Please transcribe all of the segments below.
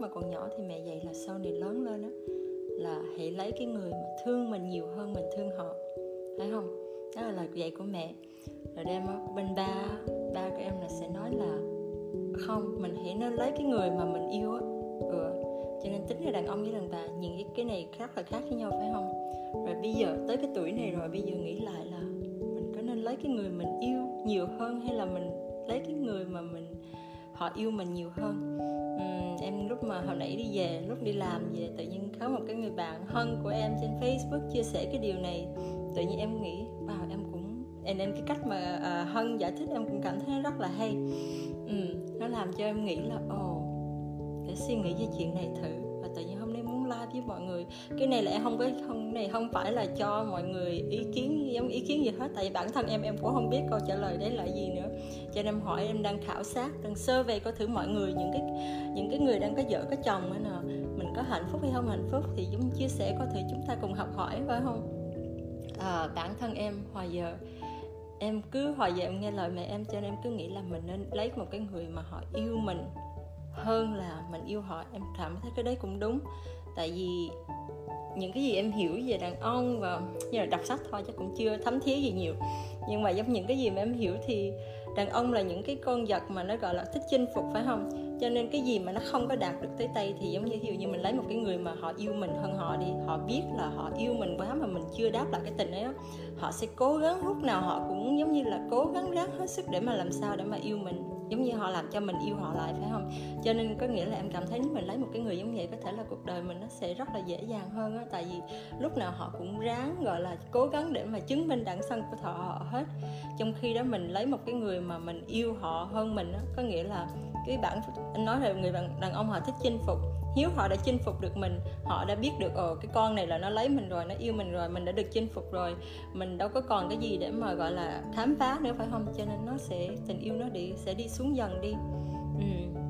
lúc mà còn nhỏ thì mẹ dạy là sau này lớn lên á, là hãy lấy cái người mà thương mình nhiều hơn mình thương họ. Phải không? Đó là lời dạy của mẹ. Rồi đem bên ba ba của em là sẽ nói là, không, mình hãy nên lấy cái người mà mình yêu á. Ừ. cho nên tính là đàn ông với đàn bà nhìn cái cái này khác là khác với nhau, phải không? Rồi bây giờ, tới cái tuổi này rồi, bây giờ nghĩ lại là mình có nên lấy cái người mình yêu nhiều hơn hay là mình lấy cái người mà mình, họ yêu mình nhiều hơn? Ừ, em lúc mà hồi nãy đi về lúc đi làm về tự nhiên có một cái người bạn hân của em trên facebook chia sẻ cái điều này. Tự nhiên em nghĩ wow em cũng em em cái cách mà uh, hân giải thích em cũng cảm thấy rất là hay. Uhm, nó làm cho em nghĩ là ồ oh, để suy nghĩ về chuyện này thử. Và tự nhiên với mọi người. Cái này là em không biết không này không phải là cho mọi người ý kiến giống ý kiến gì hết tại vì bản thân em em cũng không biết câu trả lời đấy là gì nữa. Cho nên em hỏi em đang khảo sát đang sơ về có thử mọi người những cái những cái người đang có vợ có chồng ấy nè mình có hạnh phúc hay không hạnh phúc thì chúng chia sẻ có thể chúng ta cùng học hỏi phải không? À, bản thân em hồi giờ em cứ hồi giờ em nghe lời mẹ em cho nên em cứ nghĩ là mình nên lấy một cái người mà họ yêu mình hơn là mình yêu họ. Em cảm thấy cái đấy cũng đúng tại vì những cái gì em hiểu về đàn ông và như là đọc sách thôi, chắc cũng chưa thấm thía gì nhiều nhưng mà giống những cái gì mà em hiểu thì đàn ông là những cái con vật mà nó gọi là thích chinh phục, phải không cho nên cái gì mà nó không có đạt được tới tay thì giống như ví dụ như mình lấy một cái người mà họ yêu mình hơn họ đi, họ biết là họ yêu mình quá mà mình chưa đáp lại cái tình ấy đó. họ sẽ cố gắng, lúc nào họ cũng giống như là cố gắng ráng hết sức để mà làm sao để mà yêu mình giống như họ làm cho mình yêu họ lại, phải không? Cho nên có nghĩa là em cảm thấy nếu mình lấy một cái người giống vậy có thể là cuộc đời mình nó sẽ rất là dễ dàng hơn á. Tại vì lúc nào họ cũng ráng, gọi là, cố gắng để mà chứng minh đẳng sân của thọ họ hết. Trong khi đó mình lấy một cái người mà mình yêu họ hơn mình á, có nghĩa là cái bản anh nói là người bạn, đàn ông họ thích chinh phục hiếu họ đã chinh phục được mình. Họ đã biết được, ồ, cái con này là nó lấy mình rồi, nó yêu mình rồi, mình đã được chinh phục rồi. Mình đâu có còn cái gì để mà, gọi là, khám phá nữa, phải không? Cho nên nó sẽ, tình yêu nó đi, sẽ đi xuống dần đi. Ừ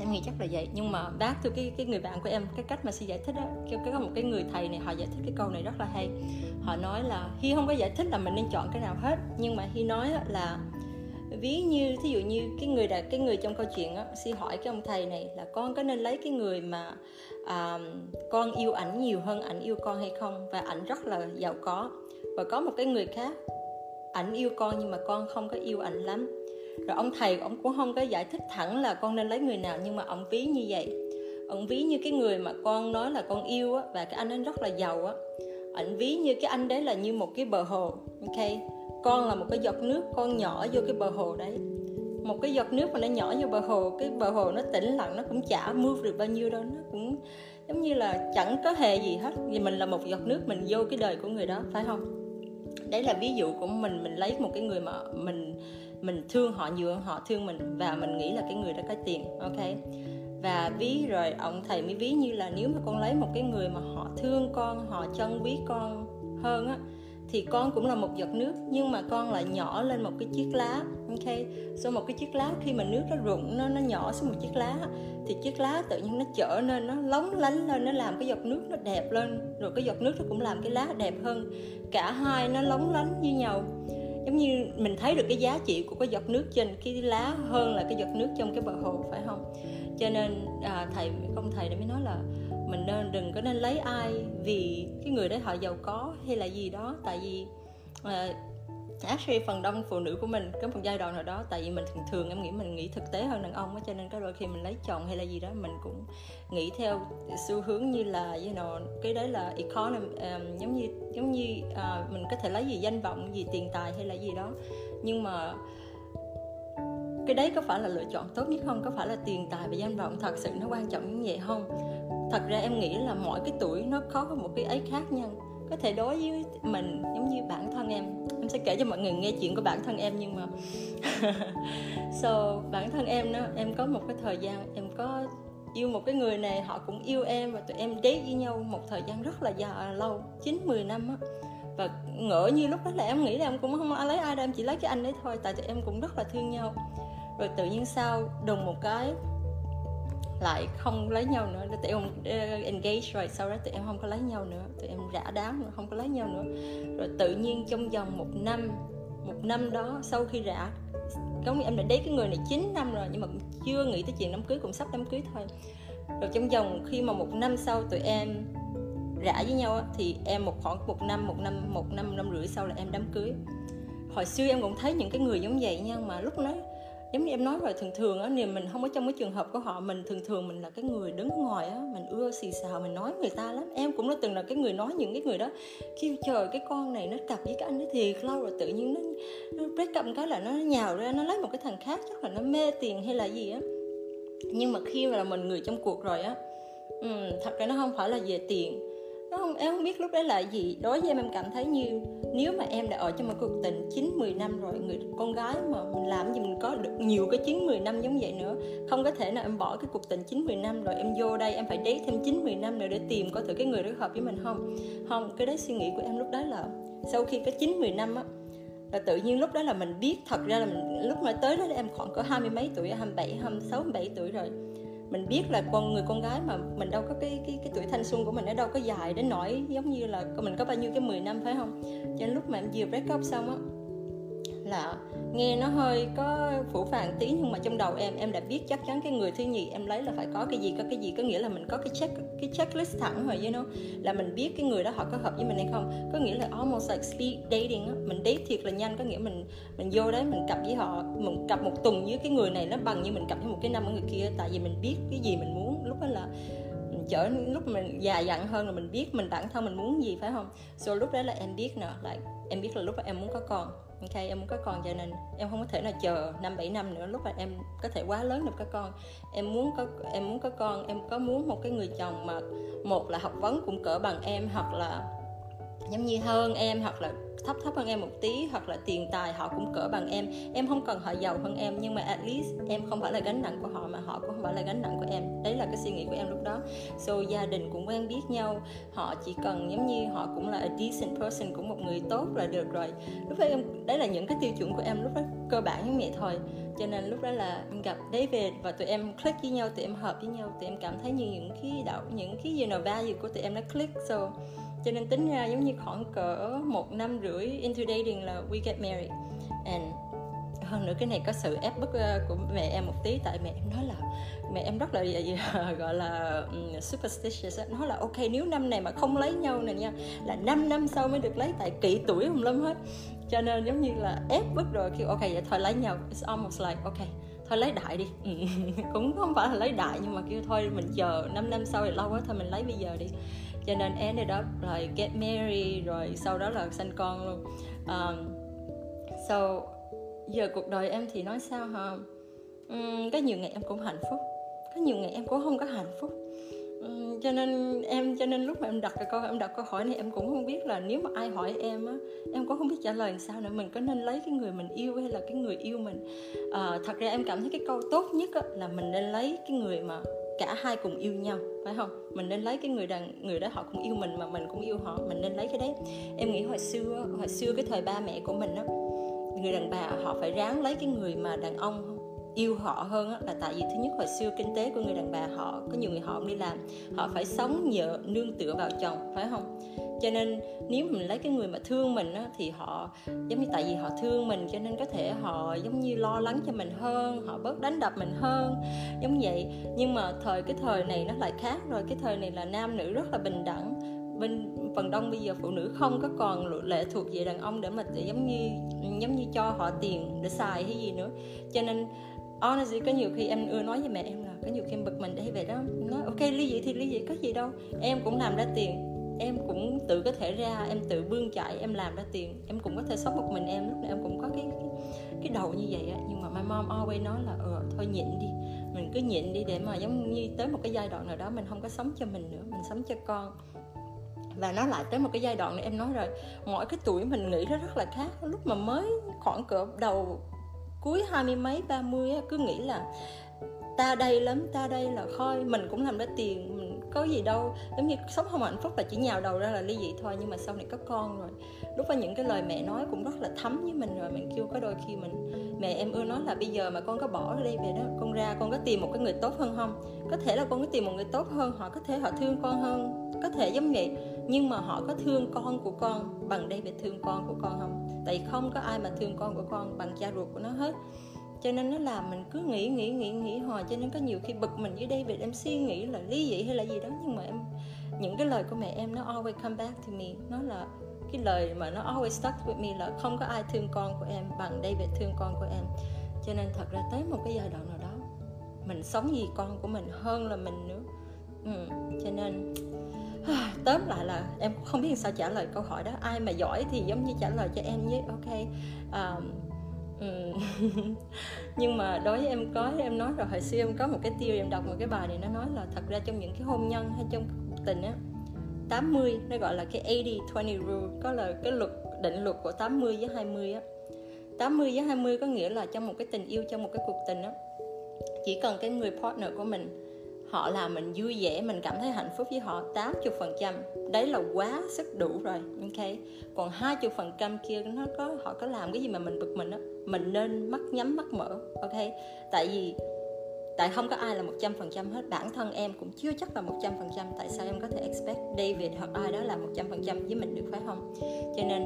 em nghĩ chắc là vậy. Nhưng mà bác tôi cái cái người bạn của em, cái cách mà sư giải thích á kêu có một cái người thầy này, họ giải thích cái câu này rất là hay. Họ nói là khi không có giải thích là mình nên chọn cái nào hết, nhưng mà khi nói là ví như thí dụ như cái người đã cái người trong câu chuyện á si hỏi cái ông thầy này là con có nên lấy cái người mà à, con yêu ảnh nhiều hơn ảnh yêu con hay không? Và ảnh rất là giàu có. Và có một cái người khác ảnh yêu con nhưng mà con không có yêu ảnh lắm. Rồi ông thầy ông cũng không có giải thích thẳng là con nên lấy người nào nhưng mà ông ví như vậy. Ông ví như cái người mà con nói là con yêu á và cái anh ấy rất là giàu á. Ảnh ví như cái anh đấy là như một cái bờ hồ ok? Con là một cái giọt nước, con nhỏ vô cái bờ hồ đấy. Một cái giọt nước mà nó nhỏ vô bờ hồ, cái bờ hồ nó tĩnh lặng, nó cũng chả move được bao nhiêu đâu. Nó cũng giống như là chẳng có hề gì hết. Vì mình là một giọt nước, mình vô cái đời của người đó, phải không? Đấy là ví dụ của mình mình lấy một cái người mà mình mình thương họ nhiều hơn, họ thương mình, và mình nghĩ là cái người đó có tiền, ok? Và ví rồi, ông thầy mới ví như là nếu mà con lấy một cái người mà họ thương con, họ trân quý con hơn á thì con cũng là một giọt nước nhưng mà con lại nhỏ lên một cái chiếc lá ok? So một cái chiếc lá khi mà nước nó rụng nó nó nhỏ xuống một chiếc lá thì chiếc lá tự nhiên nó trở nên nó lóng lánh lên nó làm cái giọt nước nó đẹp lên rồi cái giọt nước nó cũng làm cái lá đẹp hơn. Cả hai nó lóng lánh với nhau. Giống như mình thấy được cái giá trị của cái giọt nước trên cái lá hơn là cái giọt nước trong cái bờ hồ phải không? Cho nên à, thầy công thầy đã mới nói là mình nên đừng có nên lấy ai vì cái người đấy họ giàu có hay là gì đó. Tại vì ờ, uh, actually phần đông phụ nữ của mình có một giai đoạn nào đó tại vì mình thường thường em nghĩ mình nghĩ thực tế hơn đàn ông á cho nên có đôi khi mình lấy chồng hay là gì đó mình cũng nghĩ theo xu hướng như là you know cái đấy là economy um, giống như giống như uh, mình có thể lấy gì danh vọng gì tiền tài hay là gì đó. Nhưng mà cái đấy có phải là lựa chọn tốt nhất không? Có phải là tiền tài và danh vọng? Thật sự nó quan trọng như vậy không? Thật ra em nghĩ là mỗi cái tuổi nó có một cái ấy khác nhau có thể đối với mình giống như bản thân em. Em sẽ kể cho mọi người nghe chuyện của bản thân em nhưng mà so, bản thân em nó em có một cái thời gian, em có yêu một cái người này, họ cũng yêu em và tụi em date với nhau một thời gian rất là dài, lâu 9 10 năm á. Và ngỡ như lúc đó là em nghĩ là em cũng không lấy ai đâu, em chỉ lấy cái anh đấy thôi, tại tụi em cũng rất là thương nhau. Rồi tự nhiên sau đùng một cái lại không lấy nhau nữa. Tụi em engage rồi, sau đó tụi em không có lấy nhau nữa. Tụi em rã đám nữa không có lấy nhau nữa. Rồi tự nhiên trong vòng một năm một năm đó, sau khi rã, giống như em đã đấy cái người này 9 năm rồi, nhưng mà cũng chưa nghĩ tới chuyện đám cưới, cũng sắp đám cưới thôi. Rồi trong vòng khi mà một năm sau tụi em rã với nhau thì em một khoảng một năm một năm một năm một năm rưỡi sau là em đám cưới. Hồi xưa em cũng thấy những cái người giống vậy nhưng mà lúc đó giống như em nói rồi thường thường á niềm mình không có trong cái trường hợp của họ mình thường thường mình là cái người đứng ngoài á mình ưa xì xào mình nói người ta lắm. Em cũng đã từng là cái người nói những cái người đó kêu trời cái con này nó cặp với cái anh ấy thiệt. Lâu rồi tự nhiên nó nó break up cái là nó nhào ra nó lấy một cái thằng khác chắc là nó mê tiền hay là gì á. Nhưng mà khi mà là mình người trong cuộc rồi á um, thật ra nó không phải là về tiền nó không, em không biết lúc đấy là gì. Đối với em em cảm thấy như nếu mà em đã ở trong một cuộc tình 9 10 năm rồi, người con gái mà mình làm gì mình có được nhiều cái 9 10 năm giống vậy nữa, không có thể nào em bỏ cái cuộc tình 9 10 năm rồi em vô đây em phải date thêm 9 10 năm nữa để tìm có thử cái người đó hợp với mình không. Không, cái đấy suy nghĩ của em lúc đấy là sau khi có 9 10 năm á, là tự nhiên lúc đó là mình biết thật ra là mình, lúc mà tới đó là em khoảng có hai mươi mấy tuổi 27 26 27 tuổi rồi mình biết là con người, con gái mà mình đâu có cái cái cái tuổi thanh xuân của mình nó đâu có dài đến nỗi giống như là mình có bao nhiêu cái 10 năm, phải không? Cho nên lúc mà em vừa break up xong á là nghe nó hơi có phủ phàng tí, nhưng mà trong đầu em em đã biết chắc chắn cái người thứ nhì em lấy là phải có cái gì, có cái gì, có nghĩa là mình có cái check, cái checklist thẳng rồi, you know. Là mình biết cái người đó họ có hợp với mình hay không. Có nghĩa là almost like speed dating á. Mình date thiệt là nhanh, có nghĩa mình mình vô đấy, mình cặp với họ, mình cặp một tuần với cái người này nó bằng như mình cặp với một cái năm ở người kia. Tại vì mình biết cái gì mình muốn. Lúc đó là trở chở lúc mình già dặn hơn là mình biết mình bản thân mình muốn gì, phải không? So lúc đấy là em biết nè, like, em biết là lúc đó em muốn có con. Ok, em muốn có con cho nên em không có thể nào chờ năm bảy năm nữa, lúc mà em có thể quá lớn được có con. Em muốn có, em muốn có con, em có muốn một cái người chồng mà một là học vấn cũng cỡ bằng em, hoặc là giống như hơn em, hoặc là thấp thấp hơn em một tí, hoặc là tiền tài họ cũng cỡ bằng em. Em không cần họ giàu hơn em, nhưng mà at least em không phải là gánh nặng của họ, mà họ cũng không phải là gánh nặng của em. Đấy là cái suy nghĩ của em lúc đó. So, gia đình cũng quen biết nhau. Họ chỉ cần giống như họ cũng là a decent person, cũng một người tốt là được rồi. Lúc đó em, đấy là những cái tiêu chuẩn của em lúc đó, cơ bản như vậy thôi. Cho nên lúc đó là em gặp David và tụi em click với nhau, tụi em hợp với nhau, tụi em cảm thấy như những cái đạo, những cái, you know, value của tụi em nó click, so cho nên tính ra giống như khoảng cỡ một năm rưỡi into dating là we get married. And hơn nữa cái này có sự ép bức ờ, của mẹ em một tí, tại mẹ em nói là, mẹ em rất là dạ, dạ, gọi là superstitious nói là ok, nếu năm này mà không lấy nhau này nha, là 5 năm sau mới được lấy, tại kỷ tuổi không lắm hết. Cho nên giống như là ép bức rồi, kêu ok, vậy thôi lấy nhau. It's almost like, ok, thôi lấy đại đi. Ừ. cũng không phải là lấy đại, nhưng mà kêu thôi mình chờ 5 năm sau thì lâu quá thôi mình lấy bây giờ đi cho nên ended up rồi get married rồi sau đó là sinh con luôn. Um, so giờ cuộc đời em thì nói sao hả? Um, có nhiều ngày em cũng hạnh phúc. Có nhiều ngày em cũng không có hạnh phúc. Um, cho nên em cho nên lúc mà em đặt cái câu em đặt câu hỏi này em cũng không biết là nếu mà ai hỏi em á em cũng không biết trả lời làm sao nữa. Mình có nên lấy cái người mình yêu hay là cái người yêu mình? À, thật ra em cảm thấy cái câu tốt nhất á, là mình nên lấy cái người mà cả hai cùng yêu nhau phải không? Mình nên lấy cái người đàn người đó họ cũng yêu mình mà mình cũng yêu họ mình nên lấy cái đấy. Em nghĩ hồi xưa hồi xưa cái thời ba mẹ của mình á người đàn bà họ phải ráng lấy cái người mà đàn ông yêu họ hơn á, là tại vì thứ nhất hồi xưa kinh tế của người đàn bà họ có nhiều người họ đi làm họ phải sống nhờ nương tựa vào chồng phải không? Cho nên nếu mình lấy cái người mà thương mình á, thì họ giống như tại vì họ thương mình cho nên có thể họ giống như lo lắng cho mình hơn họ bớt đánh đập mình hơn giống vậy. Nhưng mà thời cái thời này nó lại khác rồi cái thời này là nam nữ rất là bình đẳng. Bên phần đông bây giờ phụ nữ không có còn lệ thuộc về đàn ông để mà để giống như giống như cho họ tiền để xài hay gì nữa. Cho nên honestly có nhiều khi em ưa nói với mẹ em là có nhiều khi em bực mình để vậy đó. Nói ok ly dị thì ly dị có gì đâu em cũng làm ra tiền em cũng tự có thể ra em tự bươn chạy em làm ra tiền. Em cũng có thể sống một mình em lúc nào em cũng có cái cái, cái đầu như vậy á. Nhưng mà my mom always nói là ờ thôi nhịn đi. Mình cứ nhịn đi để mà giống như tới một cái giai đoạn nào đó mình không có sống cho mình nữa mình sống cho con. Và nó lại tới một cái giai đoạn này em nói rồi mỗi cái tuổi mình nghĩ nó rất là khác. Lúc mà mới khoảng cỡ đầu cuối hai mươi mấy ba mươi cứ nghĩ là ta đây lắm ta đây là khôi mình cũng làm ra tiền mình có gì đâu. Giống như sống không hạnh phúc là chỉ nhào đầu ra là ly dị thôi, nhưng mà sau này có con rồi. Lúc đó những cái lời mẹ nói cũng rất là thấm với mình rồi, mình kêu có đôi khi mình, mẹ em ưa nói là bây giờ mà con có bỏ đi về đó, con ra con có tìm một cái người tốt hơn không? Có thể là con có tìm một người tốt hơn, họ có thể họ thương con hơn, có thể giống vậy. Nhưng mà họ có thương con của con bằng đây về thương con của con không? Tại không có ai mà thương con của con bằng cha ruột của nó hết cho nên nó làm mình cứ nghĩ nghĩ nghĩ nghĩ hoài. Cho nên có nhiều khi bực mình với về em suy nghĩ là lý dị hay là gì đó. Nhưng mà em những cái lời của mẹ em nó always come back to me. Nó là cái lời mà nó always stuck with me là không có ai thương con của em bằng David thương con của em. Cho nên thật ra tới một cái giai đoạn nào đó mình sống vì con của mình hơn là mình nữa. Ừ, cho nên tóm lại là em không biết sao trả lời câu hỏi đó. Ai mà giỏi thì giống như trả lời cho em với ok um, Ừ. nhưng mà đối với em có em nói rồi, hồi xưa em có một cái tiêu, em đọc một cái bài này, nó nói là thật ra trong những cái hôn nhân hay trong cuộc tình á 80 nó gọi là cái 80-20 rule, có là cái luật, định luật của 80 với 20 á. 80 với 20 có nghĩa là trong một cái tình yêu, trong một cái cuộc tình á, chỉ cần cái người partner của mình họ làm mình vui vẻ, mình cảm thấy hạnh phúc với họ 80 phần trăm. Đấy là quá sức đủ rồi, ok? Còn 20 phần trăm kia, nó có, họ có làm cái gì mà mình bực mình á, mình nên mắt nhắm, mắt mở, ok? Tại vì, tại không có ai là một trăm phần trăm hết, bản thân em cũng chưa chắc là một trăm phần trăm. Tại sao em có thể expect David hoặc ai đó là một trăm phần trăm với mình, được phải không? Cho nên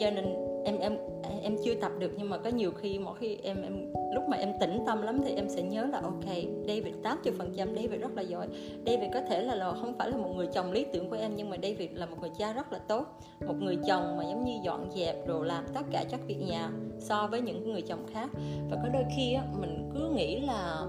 cho nên em em em chưa tập được nhưng mà có nhiều khi mỗi khi em em lúc mà em tĩnh tâm lắm thì em sẽ nhớ là ok David 80 phần trăm David rất là giỏi. David có thể là, là không phải là một người chồng lý tưởng của em nhưng mà David là một người cha rất là tốt một người chồng mà giống như dọn dẹp rồi làm tất cả các việc nhà so với những người chồng khác. Và có đôi khi á, mình cứ nghĩ là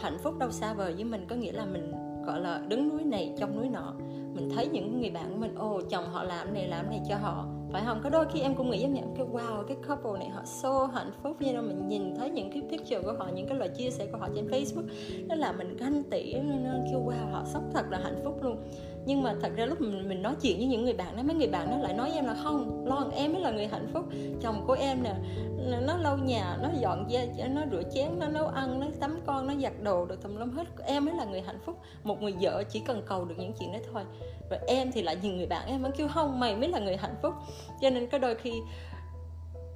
hạnh phúc đâu xa vời với mình có nghĩa là mình gọi là đứng núi này trong núi nọ. Mình thấy những người bạn của mình ô chồng họ làm này làm này cho họ phải không? Có đôi khi em cũng nghĩ giống như cái wow, cái couple này họ so hạnh phúc. Như đâu mình nhìn thấy những cái picture của họ, những cái lời chia sẻ của họ trên Facebook, nó là mình ganh tị. Nó kêu wow, họ sống thật là hạnh phúc luôn nhưng mà thật ra lúc mình, mình nói chuyện với những người bạn đó mấy người bạn nó lại nói với em là không lo em mới là người hạnh phúc. Chồng của em nè nó lau nhà nó dọn da nó rửa chén nó nấu ăn nó tắm con nó giặt đồ được tùm lum hết. Em mới là người hạnh phúc. Một người vợ chỉ cần cầu được những chuyện đó thôi. Và em thì lại nhìn người bạn em vẫn kêu không mày mới là người hạnh phúc. Cho nên có đôi khi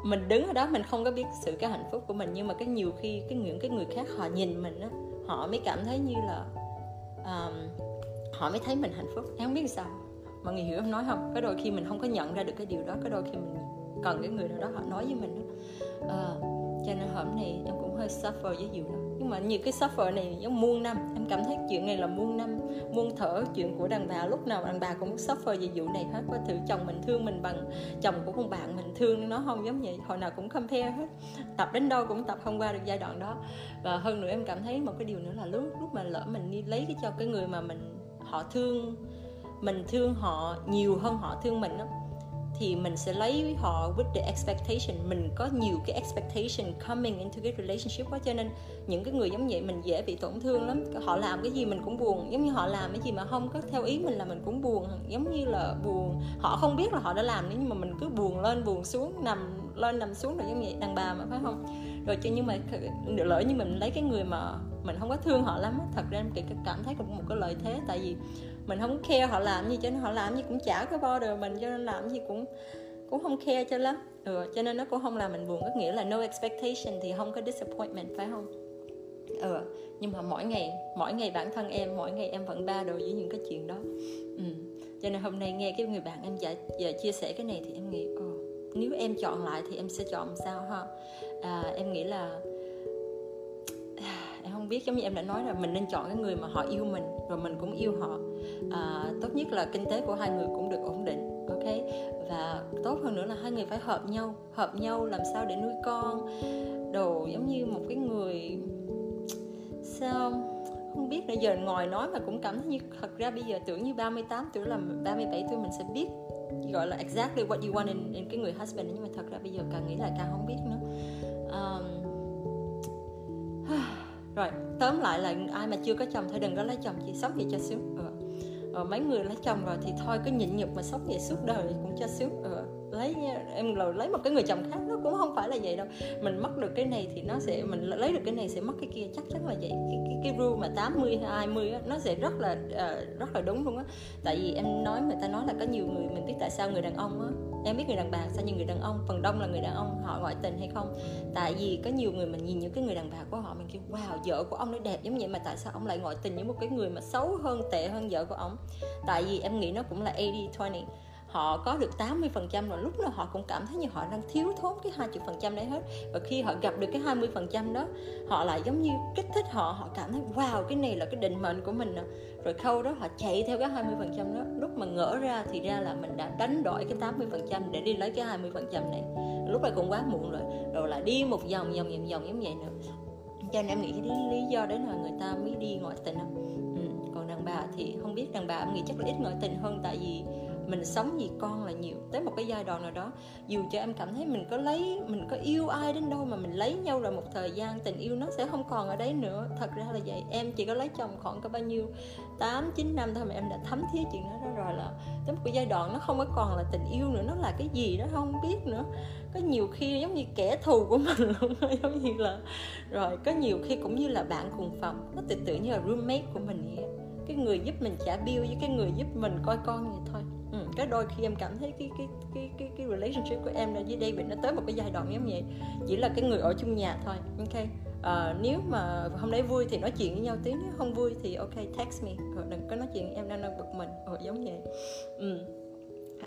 mình đứng ở đó mình không có biết sự cái hạnh phúc của mình nhưng mà cái nhiều khi cái những cái người khác họ nhìn mình á họ mới cảm thấy như là um, họ mới thấy mình hạnh phúc. Em không biết sao. Mọi người hiểu em nói không? Có đôi khi mình không có nhận ra được cái điều đó có đôi khi mình cần cái người nào đó họ nói với mình đó. À, cho nên hôm này em cũng hơi suffer với điều đó nhưng mà nhiều cái suffer này giống muôn năm em cảm thấy chuyện này là muôn năm muôn thở chuyện của đàn bà lúc nào đàn bà cũng suffer về vụ này hết. Có thử chồng mình thương mình bằng chồng của con bạn mình thương nó không giống vậy? Hồi nào cũng compare hết. Tập đến đâu cũng tập không qua được giai đoạn đó. Và hơn nữa em cảm thấy một cái điều nữa là lúc lúc mà lỡ mình đi lấy cái cho cái người mà mình họ thương mình thương họ nhiều hơn họ thương mình đó, thì mình sẽ lấy họ with the expectation. Mình có nhiều cái expectation coming into cái relationship quá cho nên những cái người giống vậy mình dễ bị tổn thương lắm. Họ làm cái gì mình cũng buồn giống như họ làm cái gì mà không có theo ý mình là mình cũng buồn giống như là buồn. Họ không biết là họ đã làm nhưng mà mình cứ buồn lên buồn xuống nằm lên nằm xuống rồi giống vậy. Đàn bà mà phải không? Rồi chứ nhưng mà lỡ như mình lấy cái người mà mình không có thương họ lắm thật ra em cảm thấy cũng một cái lợi thế. Tại vì mình không khe họ làm gì cho nên họ làm gì cũng chả có đời mình cho nên làm gì cũng cũng không khe cho lắm. Ừ, cho nên nó cũng không làm mình buồn. Có nghĩa là no expectation thì không có disappointment phải không? Ừ, nhưng mà mỗi ngày mỗi ngày bản thân em mỗi ngày em vẫn ba đồ với những cái chuyện đó. Ừ. cho nên hôm nay nghe cái người bạn em giờ, giờ chia sẻ cái này thì em nghĩ ồ, nếu em chọn lại thì em sẽ chọn sao ha? À, em nghĩ là à, em không biết giống như em đã nói là mình nên chọn cái người mà họ yêu mình rồi mình cũng yêu họ. À, tốt nhất là kinh tế của hai người cũng được ổn định ok? Và tốt hơn nữa là hai người phải hợp nhau hợp nhau làm sao để nuôi con. Đồ giống như một cái người sao không biết nữa giờ ngồi nói mà cũng cảm thấy như thật ra bây giờ tưởng như 38 tuổi là 37 tuổi mình sẽ biết gọi là exactly what you want in, in cái người husband nhưng mà thật ra bây giờ càng nghĩ lại càng không biết nữa um, rồi tóm lại là ai mà chưa có chồng thì đừng có lấy chồng chị sống vậy cho sướng ừ. Ờ. ờ, mấy người lấy chồng rồi thì thôi cứ nhịn nhục mà sống vậy suốt đời cũng cho sướng ừ. Ờ, lấy em rồi lấy một cái người chồng khác nó cũng không phải là vậy đâu. Mình mất được cái này thì nó sẽ mình lấy được cái này sẽ mất cái kia chắc chắn là vậy. Cái cái, cái rule mà 80 hay 20 á, nó sẽ rất là uh, rất là đúng luôn á. Tại vì em nói người ta nói là có nhiều người mình biết tại sao người đàn ông á em biết người đàn bà sao như người đàn ông, phần đông là người đàn ông, họ ngoại tình hay không? Tại vì có nhiều người mình nhìn những cái người đàn bà của họ, mình kêu, wow, vợ của ông nó đẹp giống vậy, mà tại sao ông lại ngoại tình với một cái người mà xấu hơn, tệ hơn vợ của ông? Tại vì em nghĩ nó cũng là 80 20 họ có được 80 phần trăm rồi, lúc nào họ cũng cảm thấy như họ đang thiếu thốn cái 20 phần trăm đấy hết. Và khi họ gặp được cái 20 phần trăm đó, họ lại giống như kích thích họ họ cảm thấy, wow, cái này là cái định mệnh của mình rồi khâu đó họ chạy theo cái 20 phần trăm đó. Lúc mà ngỡ ra thì ra là mình đã đánh đổi cái 80 phần trăm để đi lấy cái 20 phần trăm này. Lúc này cũng quá muộn rồi. Rồi lại đi một vòng vòng vòng vòng giống vậy nữa. Cho nên em nghĩ cái lý do đấy là người ta mới đi ngoại tình không ừ. còn đàn bà thì không biết, đàn bà em nghĩ chắc là ít ngoại tình hơn, tại vì mình sống vì con là nhiều tới một cái giai đoạn nào đó dù cho em cảm thấy mình có lấy mình có yêu ai đến đâu mà mình lấy nhau rồi một thời gian tình yêu nó sẽ không còn ở đấy nữa. Thật ra là vậy em chỉ có lấy chồng khoảng có bao nhiêu tám chín năm thôi mà em đã thấm thía chuyện đó, ra rồi là tới một cái giai đoạn nó không có còn là tình yêu nữa nó là cái gì đó không biết nữa. Có nhiều khi giống như kẻ thù của mình luôn giống như là rồi có nhiều khi cũng như là bạn cùng phòng nó tự tự như là roommate của mình vậy. Cái người giúp mình trả bill với cái người giúp mình coi con vậy thôi cái đôi khi em cảm thấy cái cái cái cái cái relationship của em với David nó tới một cái giai đoạn giống vậy. Chỉ là cái người ở chung nhà thôi ok? À, nếu mà hôm nay vui thì nói chuyện với nhau tí nếu không vui thì ok text me. Rồi đừng có nói chuyện em đang đang bực mình. Rồi giống vậy. Ừ.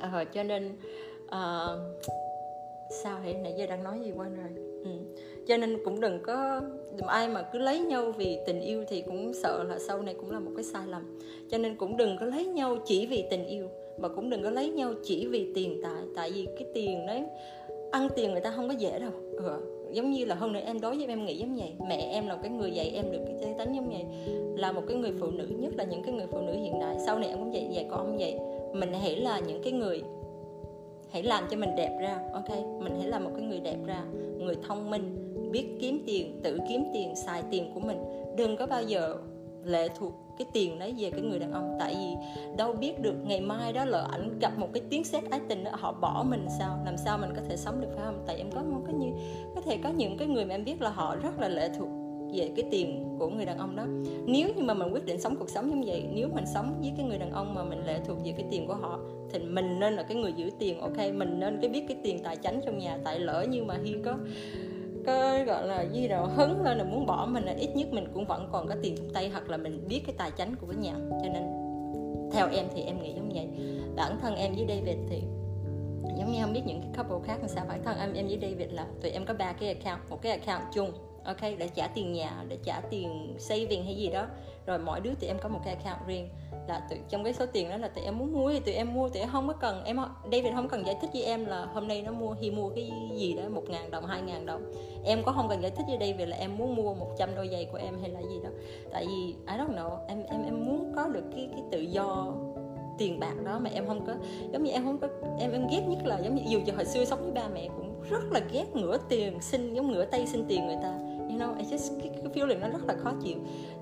à, cho nên uh, sao vậy nãy giờ đang nói gì quên rồi. Ừ. cho nên cũng đừng có ai mà cứ lấy nhau vì tình yêu thì cũng sợ là sau này cũng là một cái sai lầm. Cho nên cũng đừng có lấy nhau chỉ vì tình yêu mà cũng đừng có lấy nhau chỉ vì tiền, tại tại vì cái tiền đấy, ăn tiền người ta không có dễ đâu. Ừ. giống như là hôm nay em đối với em nghĩ giống vậy. Mẹ em là cái người dạy em được cái tính tánh giống vậy. Là một cái người phụ nữ, nhất là những cái người phụ nữ hiện đại. Sau này em cũng dạy dạy con vậy. Mình hãy là những cái người, hãy làm cho mình đẹp ra, ok? Mình hãy là một cái người đẹp ra. Người thông minh, biết kiếm tiền, tự kiếm tiền, xài tiền của mình. Đừng có bao giờ lệ thuộc cái tiền đấy về cái người đàn ông. Tại vì đâu biết được ngày mai đó là ảnh gặp một cái tiếng sét ái tình đó, họ bỏ mình sao? Làm sao mình có thể sống được phải không? Tại em có một cái như có thể có những cái người mà em biết là họ rất là lệ thuộc về cái tiền của người đàn ông đó. Nếu như mà mình quyết định sống cuộc sống như vậy nếu mình sống với cái người đàn ông mà mình lệ thuộc về cái tiền của họ thì mình nên là cái người giữ tiền ok? Mình nên cái biết cái tiền tài chánh trong nhà tại lỡ như mà hiên có cái, gọi là gì đó hứng lên là muốn bỏ mình là ít nhất mình cũng vẫn còn có tiền trong tay hoặc là mình biết cái tài chánh của cái nhà. Cho nên theo em thì em nghĩ giống vậy. Bản thân em với David thì giống như không biết những cái couple khác làm sao. Bản thân em em với David là tụi em có ba cái account, một cái account chung, ok, để trả tiền nhà, để trả tiền saving hay gì đó. Rồi mỗi đứa tụi em có một cái account riêng là tụi, trong cái số tiền đó là tụi em muốn mua thì tụi em mua tụi em không có cần em David không cần giải thích với em là hôm nay nó mua hi mua cái gì đó một ngàn đồng hai ngàn đồng. Em có không cần giải thích với David là em muốn mua 100 đôi giày của em hay là gì đó tại vì I don't know em em em muốn có được cái cái tự do tiền bạc đó mà em không có giống như em không có em em ghét nhất là giống như dù cho hồi xưa sống với ba mẹ cũng rất là ghét ngửa tiền xin giống ngửa tay xin tiền người ta you know I just cái, cái feeling nó rất là khó chịu.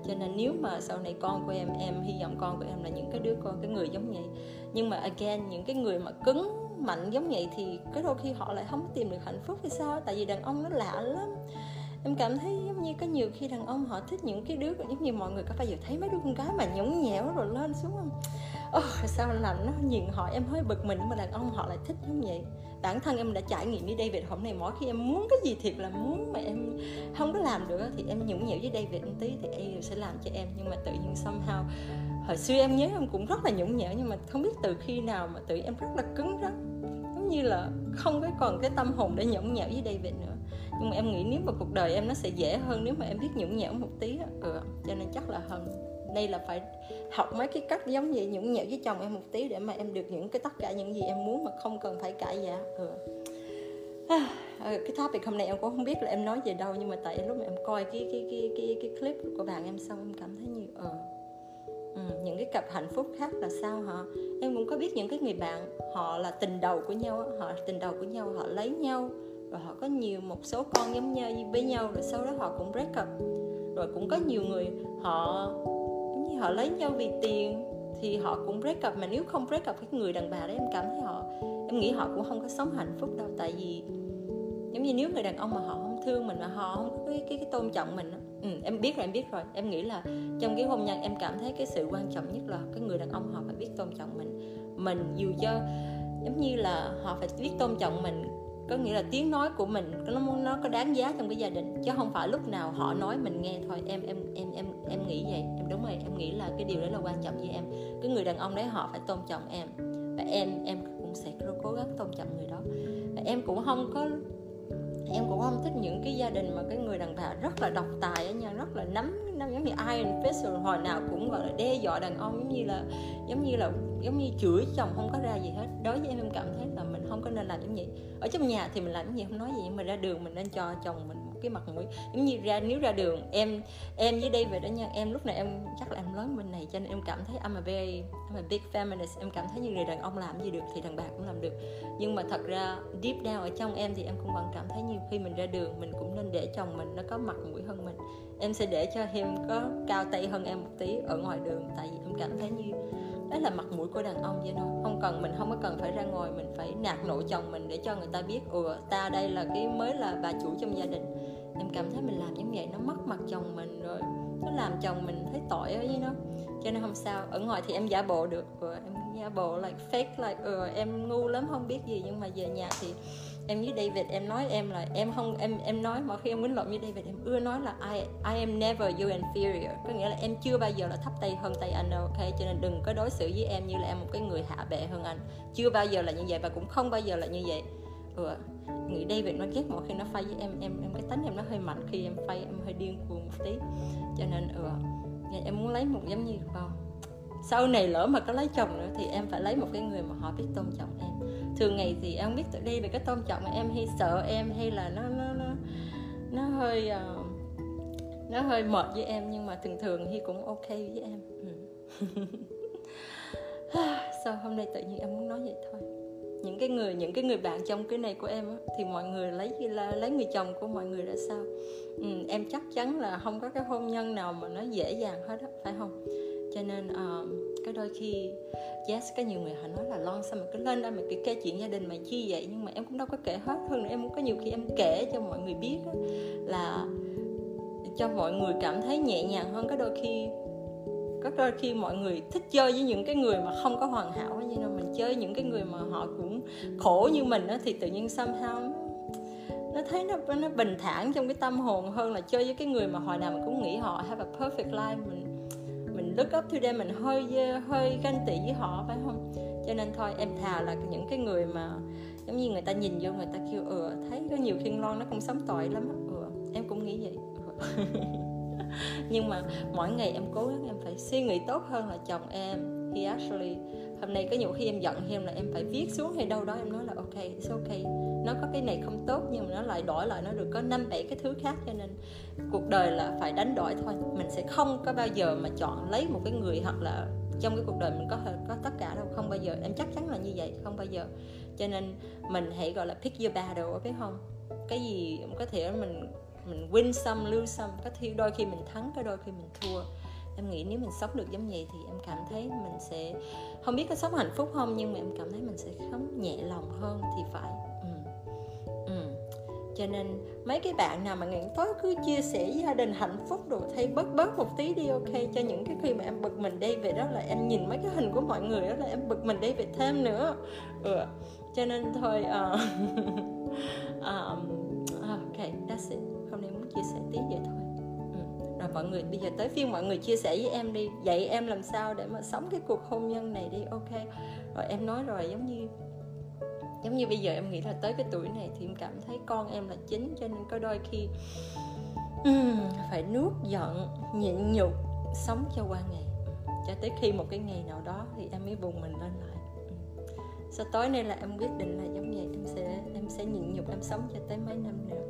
Cho nên nếu mà sau này con của em em hy vọng con của em là những cái đứa con cái người giống vậy. Nhưng mà again những cái người mà cứng mạnh giống vậy thì cái đôi khi họ lại không tìm được hạnh phúc hay sao? Tại vì đàn ông nó lạ lắm em cảm thấy giống như có nhiều khi đàn ông họ thích những cái đứa giống như mọi người có bao giờ thấy mấy đứa con gái mà nhõng nhẽo rồi lên xuống không? Oh, sao làm nó nhìn họ em hơi bực mình mà đàn ông họ lại thích giống vậy. Bản thân em đã trải nghiệm với David hôm nay mỗi khi em muốn cái gì thiệt là muốn mà em không có làm được thì em nhũng nhẽo với David một tí thì anh sẽ làm cho em. Nhưng mà tự nhiên somehow hồi xưa em nhớ em cũng rất là nhũng nhẽo nhưng mà không biết từ khi nào mà tự em rất là cứng rắn. Giống như là không có còn cái tâm hồn để nhõng nhẽo với David nữa nhưng mà em nghĩ nếu mà cuộc đời em nó sẽ dễ hơn nếu mà em biết nhũng nhẽo một tí ừ, cho nên chắc là hơn. Đây là phải học mấy cái cách giống vậy nhũng nhẽo với chồng em một tí để mà em được những cái tất cả những gì em muốn mà không cần phải cãi giá ừ. À, ừ, cái topic hôm nay em cũng không biết là em nói về đâu nhưng mà tại lúc mà em coi cái cái cái cái cái clip của bạn em xong em cảm thấy như ờ ừ, những cái cặp hạnh phúc khác là sao hả? Em cũng có biết những cái người bạn họ là tình đầu của nhau họ tình đầu của nhau họ lấy nhau rồi họ có nhiều một số con giống nhau với nhau rồi sau đó họ cũng break up. Rồi cũng có nhiều người họ như họ lấy nhau vì tiền thì họ cũng break up. Mà nếu không break up cái người đàn bà đấy em cảm thấy họ em nghĩ họ cũng không có sống hạnh phúc đâu. Tại vì giống như nếu người đàn ông mà họ không thương mình mà họ không có cái cái, cái tôn trọng mình ừ, em biết rồi em biết rồi. Em nghĩ là trong cái hôn nhân em cảm thấy cái sự quan trọng nhất là cái người đàn ông họ phải biết tôn trọng mình. Mình dù cho giống như là họ phải biết tôn trọng mình có nghĩa là tiếng nói của mình nó nó có đáng giá trong cái gia đình chứ không phải lúc nào họ nói mình nghe thôi. Em em em em em nghĩ vậy em đúng rồi em nghĩ là cái điều đấy là quan trọng với em. Cái người đàn ông đấy họ phải tôn trọng em và em em cũng gắng tôn trọng người đó. Em cũng không có em cũng không thích những cái gia đình mà cái người đàn bà rất là độc tài ở nha rất là nắm nắm giống như iron fist rồi, hồi nào cũng gọi là đe dọa đàn ông giống như là, giống như là, giống như chửi chồng không có ra gì hết. Đối với em em cảm thấy là mình không có nên làm giống vậy ở trong nhà thì mình làm cái gì không nói gì, nhưng mà ra đường mình nên cho chồng mình cái mặt mũi. Giống như ra, nếu ra đường, em em với đây về đó nha, em lúc này em chắc là em lớn bên này cho nên em cảm thấy I'm a very, I'm a big feminist. Em cảm thấy như người đàn ông làm gì được thì đàn bà cũng làm được. Nhưng mà thật ra, deep down ở trong em thì em cũng vẫn cảm thấy như khi mình ra đường, mình cũng nên để chồng mình nó có mặt mũi hơn mình. Em sẽ để cho em có cao tay hơn em một tí ở ngoài đường, tại vì em cảm thấy như đó là mặt mũi của đàn ông vậy thôi. Không cần, mình không có cần phải ra ngoài mình phải nạt nộ chồng mình để cho người ta biết, ủa, ta đây là cái, mới là bà chủ trong gia đình em cảm thấy mình làm như vậy nó mất mặt chồng mình rồi. Nó làm chồng mình thấy tội với nó. Cho nên không sao ở ngoài thì em giả bộ được. Rồi em giả bộ like fake like ừ, em ngu lắm không biết gì. Nhưng mà về nhà thì em với David em nói em là em không em em nói mà khi em quýnh lộn với David em ưa nói là I I am never you inferior. Có nghĩa là em chưa bao giờ là thấp tay hơn tay anh đâu ok? Cho nên đừng có đối xử với em như là em một cái người hạ bệ hơn anh. Chưa bao giờ là như vậy và cũng không bao giờ là như vậy ừ nghĩ David nó ghét mỗi khi nó phay với em em em cái tính em nó hơi mạnh khi em phay em hơi điên cuồng một tí. Cho nên ừ em muốn lấy một giống như không sau này lỡ mà có lấy chồng nữa thì em phải lấy một cái người mà họ biết tôn trọng em. Thường ngày thì em biết tự đi về cái tôn trọng mà em hay sợ em hay là nó nó nó nó hơi uh, nó hơi mệt với em nhưng mà thường thường thì cũng ok với em. Ừ. sao hôm nay tự nhiên em muốn nói vậy thôi? Những cái người những cái người bạn trong cái này của em á, thì mọi người lấy là lấy người chồng của mọi người ra sao? Ừ, em chắc chắn là không có cái hôn nhân nào mà nó dễ dàng hết á phải không? Cho nên ờ, uh, cái đôi khi yes có nhiều người họ nói là lon sao mà cứ lên đây mà cứ kể chuyện gia đình mà chi vậy? Nhưng mà em cũng đâu có kể hết hơn nữa em có nhiều khi em kể cho mọi người biết á, là cho mọi người cảm thấy nhẹ nhàng hơn. Cái đôi khi có đôi khi mọi người thích chơi với những cái người mà không có hoàn hảo như là mình chơi những cái người mà họ cũng khổ như mình đó, thì tự nhiên somehow nó thấy nó nó bình thản trong cái tâm hồn hơn là chơi với cái người mà hồi nào mình cũng nghĩ họ have a perfect life. Mình look up to them mình hơi hơi ganh tị với họ phải không? Cho nên thôi em thà là những cái người mà giống như người ta nhìn vô người ta kêu ừ thấy có nhiều khiên lon nó cũng sống tội lắm ừ em cũng nghĩ vậy. Ừ nhưng mà mỗi ngày em cố gắng em phải suy nghĩ tốt hơn là chồng em. He actually, hôm nay có nhiều khi em giận em là em phải viết xuống hay đâu đó em nói là ok, it's okay. Nó có cái này không tốt nhưng mà nó lại đổi lại, nó được có năm, bảy cái thứ khác cho nên cuộc đời là phải đánh đổi thôi. Mình sẽ không có bao giờ mà chọn lấy một cái người hoặc là trong cái cuộc đời mình có có tất cả đâu, không bao giờ. Em chắc chắn là như vậy, không bao giờ. Cho nên mình hãy gọi là pick your battle biết không? Cái gì có thể mình mình win some lose some có khi đôi khi mình thắng có đôi khi mình thua. Em nghĩ nếu mình sống được giống vậy thì em cảm thấy mình sẽ không biết có sống hạnh phúc không nhưng mà em cảm thấy mình sẽ sống nhẹ lòng hơn thì phải. Ừ. Ừ. Cho nên mấy cái bạn nào mà ngày tối cứ chia sẻ gia đình hạnh phúc đồ thay bớt bớt một tí đi ok? Cho những cái khi mà em bực mình đi về đó là em nhìn mấy cái hình của mọi người đó là em bực mình đi về thêm nữa. Ừ. cho nên thôi uh, um, ok that's it chia sẻ tí vậy thôi. Ừ. rồi mọi người bây giờ tới phiên mọi người chia sẻ với em đi. Dạy em làm sao để mà sống cái cuộc hôn nhân này đi? Ok. Rồi em nói rồi giống như giống như bây giờ em nghĩ là tới cái tuổi này thì em cảm thấy con em là chính cho nên có đôi khi um, phải nuốt giận nhịn nhục sống cho qua ngày. Cho tới khi một cái ngày nào đó thì em mới bùng mình lên lại. Ừ. Sau tối nay là em quyết định là giống vậy em sẽ em sẽ nhịn nhục em sống cho tới mấy năm nữa.